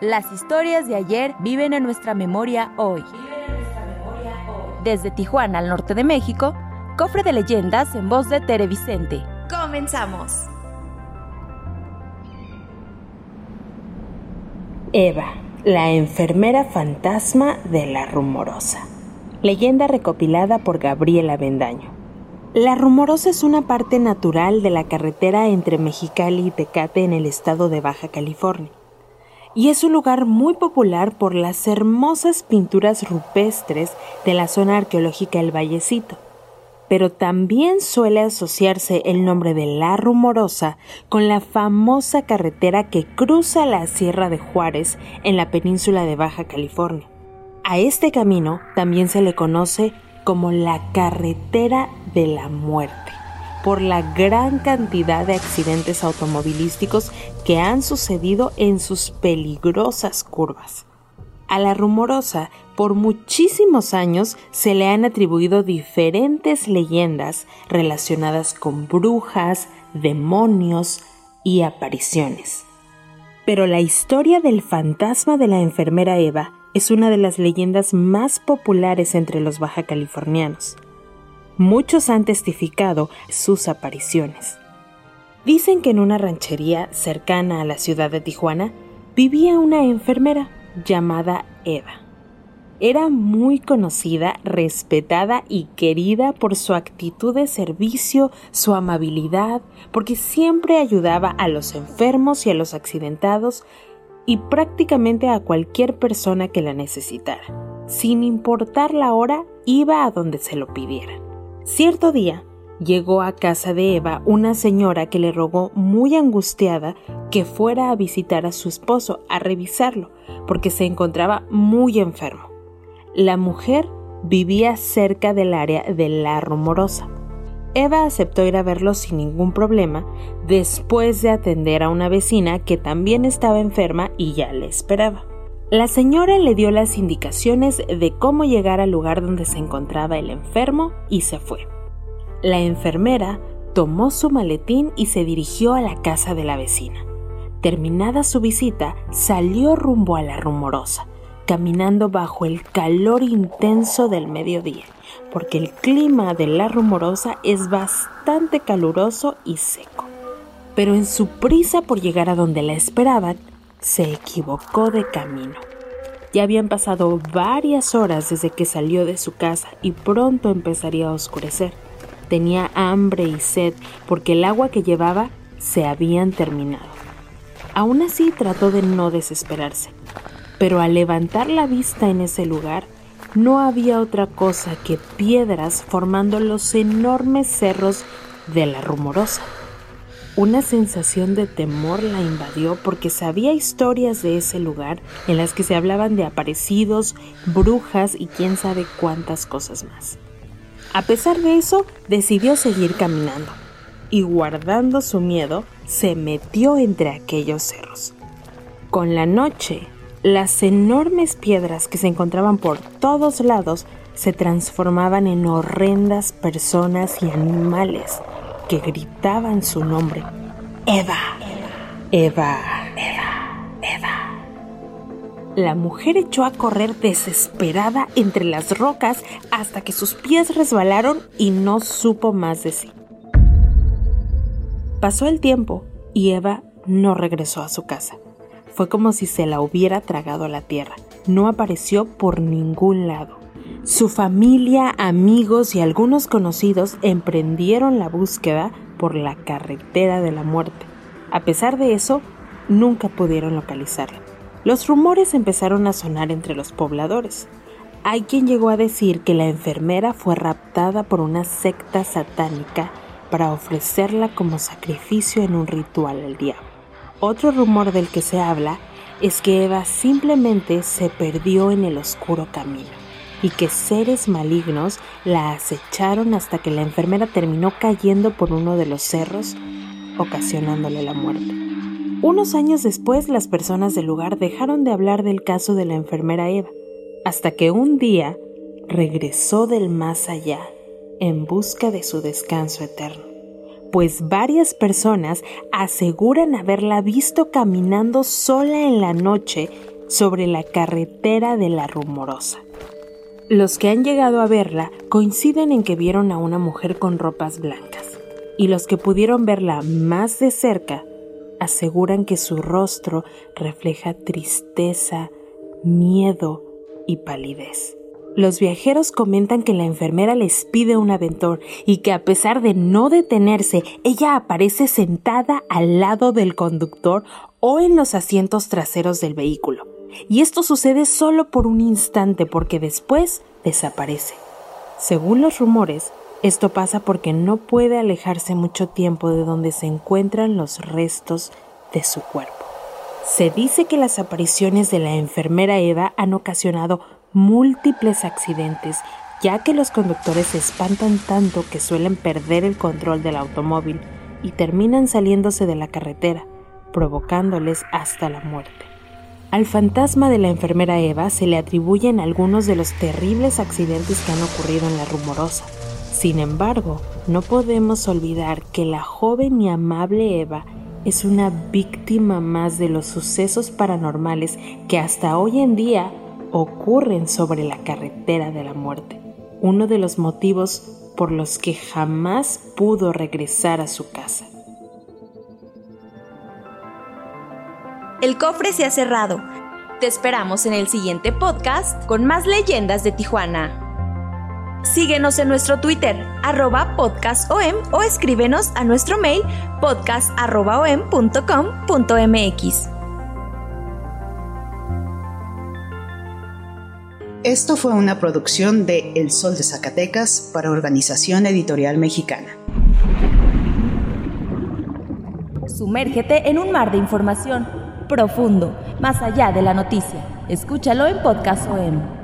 Las historias de ayer viven en nuestra memoria hoy. Desde Tijuana al norte de México, cofre de leyendas en voz de Tere Vicente. Comenzamos. Eva, la enfermera fantasma de la rumorosa. Leyenda recopilada por Gabriela Bendaño. La rumorosa es una parte natural de la carretera entre Mexicali y Tecate en el estado de Baja California. Y es un lugar muy popular por las hermosas pinturas rupestres de la zona arqueológica El Vallecito pero también suele asociarse el nombre de La Rumorosa con la famosa carretera que cruza la Sierra de Juárez en la península de Baja California. A este camino también se le conoce como la carretera de la muerte, por la gran cantidad de accidentes automovilísticos que han sucedido en sus peligrosas curvas. A la rumorosa, por muchísimos años se le han atribuido diferentes leyendas relacionadas con brujas, demonios y apariciones. Pero la historia del fantasma de la enfermera Eva es una de las leyendas más populares entre los baja californianos. Muchos han testificado sus apariciones. Dicen que en una ranchería cercana a la ciudad de Tijuana vivía una enfermera llamada Eva. Era muy conocida, respetada y querida por su actitud de servicio, su amabilidad, porque siempre ayudaba a los enfermos y a los accidentados y prácticamente a cualquier persona que la necesitara. Sin importar la hora, iba a donde se lo pidieran. Cierto día, llegó a casa de Eva una señora que le rogó muy angustiada que fuera a visitar a su esposo, a revisarlo, porque se encontraba muy enfermo. La mujer vivía cerca del área de La Rumorosa. Eva aceptó ir a verlo sin ningún problema después de atender a una vecina que también estaba enferma y ya le esperaba. La señora le dio las indicaciones de cómo llegar al lugar donde se encontraba el enfermo y se fue. La enfermera tomó su maletín y se dirigió a la casa de la vecina. Terminada su visita, salió rumbo a la rumorosa, caminando bajo el calor intenso del mediodía, porque el clima de la rumorosa es bastante caluroso y seco. Pero en su prisa por llegar a donde la esperaban, se equivocó de camino. Ya habían pasado varias horas desde que salió de su casa y pronto empezaría a oscurecer. Tenía hambre y sed porque el agua que llevaba se habían terminado. Aún así trató de no desesperarse, pero al levantar la vista en ese lugar, no había otra cosa que piedras formando los enormes cerros de la rumorosa. Una sensación de temor la invadió porque sabía historias de ese lugar en las que se hablaban de aparecidos, brujas y quién sabe cuántas cosas más. A pesar de eso, decidió seguir caminando y guardando su miedo, se metió entre aquellos cerros. Con la noche, las enormes piedras que se encontraban por todos lados se transformaban en horrendas personas y animales que gritaban su nombre. Eva, Eva, Eva, Eva. La mujer echó a correr desesperada entre las rocas hasta que sus pies resbalaron y no supo más de sí. Pasó el tiempo y Eva no regresó a su casa. Fue como si se la hubiera tragado a la tierra. No apareció por ningún lado. Su familia, amigos y algunos conocidos emprendieron la búsqueda por la carretera de la muerte. A pesar de eso, nunca pudieron localizarla. Los rumores empezaron a sonar entre los pobladores. Hay quien llegó a decir que la enfermera fue raptada por una secta satánica para ofrecerla como sacrificio en un ritual al diablo. Otro rumor del que se habla es que Eva simplemente se perdió en el oscuro camino y que seres malignos la acecharon hasta que la enfermera terminó cayendo por uno de los cerros, ocasionándole la muerte. Unos años después las personas del lugar dejaron de hablar del caso de la enfermera Eva, hasta que un día regresó del más allá en busca de su descanso eterno pues varias personas aseguran haberla visto caminando sola en la noche sobre la carretera de la rumorosa. Los que han llegado a verla coinciden en que vieron a una mujer con ropas blancas, y los que pudieron verla más de cerca aseguran que su rostro refleja tristeza, miedo y palidez. Los viajeros comentan que la enfermera les pide un aventón y que a pesar de no detenerse, ella aparece sentada al lado del conductor o en los asientos traseros del vehículo. Y esto sucede solo por un instante porque después desaparece. Según los rumores, esto pasa porque no puede alejarse mucho tiempo de donde se encuentran los restos de su cuerpo. Se dice que las apariciones de la enfermera Eva han ocasionado múltiples accidentes, ya que los conductores se espantan tanto que suelen perder el control del automóvil y terminan saliéndose de la carretera, provocándoles hasta la muerte. Al fantasma de la enfermera Eva se le atribuyen algunos de los terribles accidentes que han ocurrido en la rumorosa. Sin embargo, no podemos olvidar que la joven y amable Eva es una víctima más de los sucesos paranormales que hasta hoy en día ocurren sobre la carretera de la muerte, uno de los motivos por los que jamás pudo regresar a su casa. El cofre se ha cerrado. Te esperamos en el siguiente podcast con más leyendas de Tijuana. Síguenos en nuestro Twitter, arroba podcastom o escríbenos a nuestro mail podcast.om.com.mx. Esto fue una producción de El Sol de Zacatecas para Organización Editorial Mexicana. Sumérgete en un mar de información profundo, más allá de la noticia. Escúchalo en Podcast OM.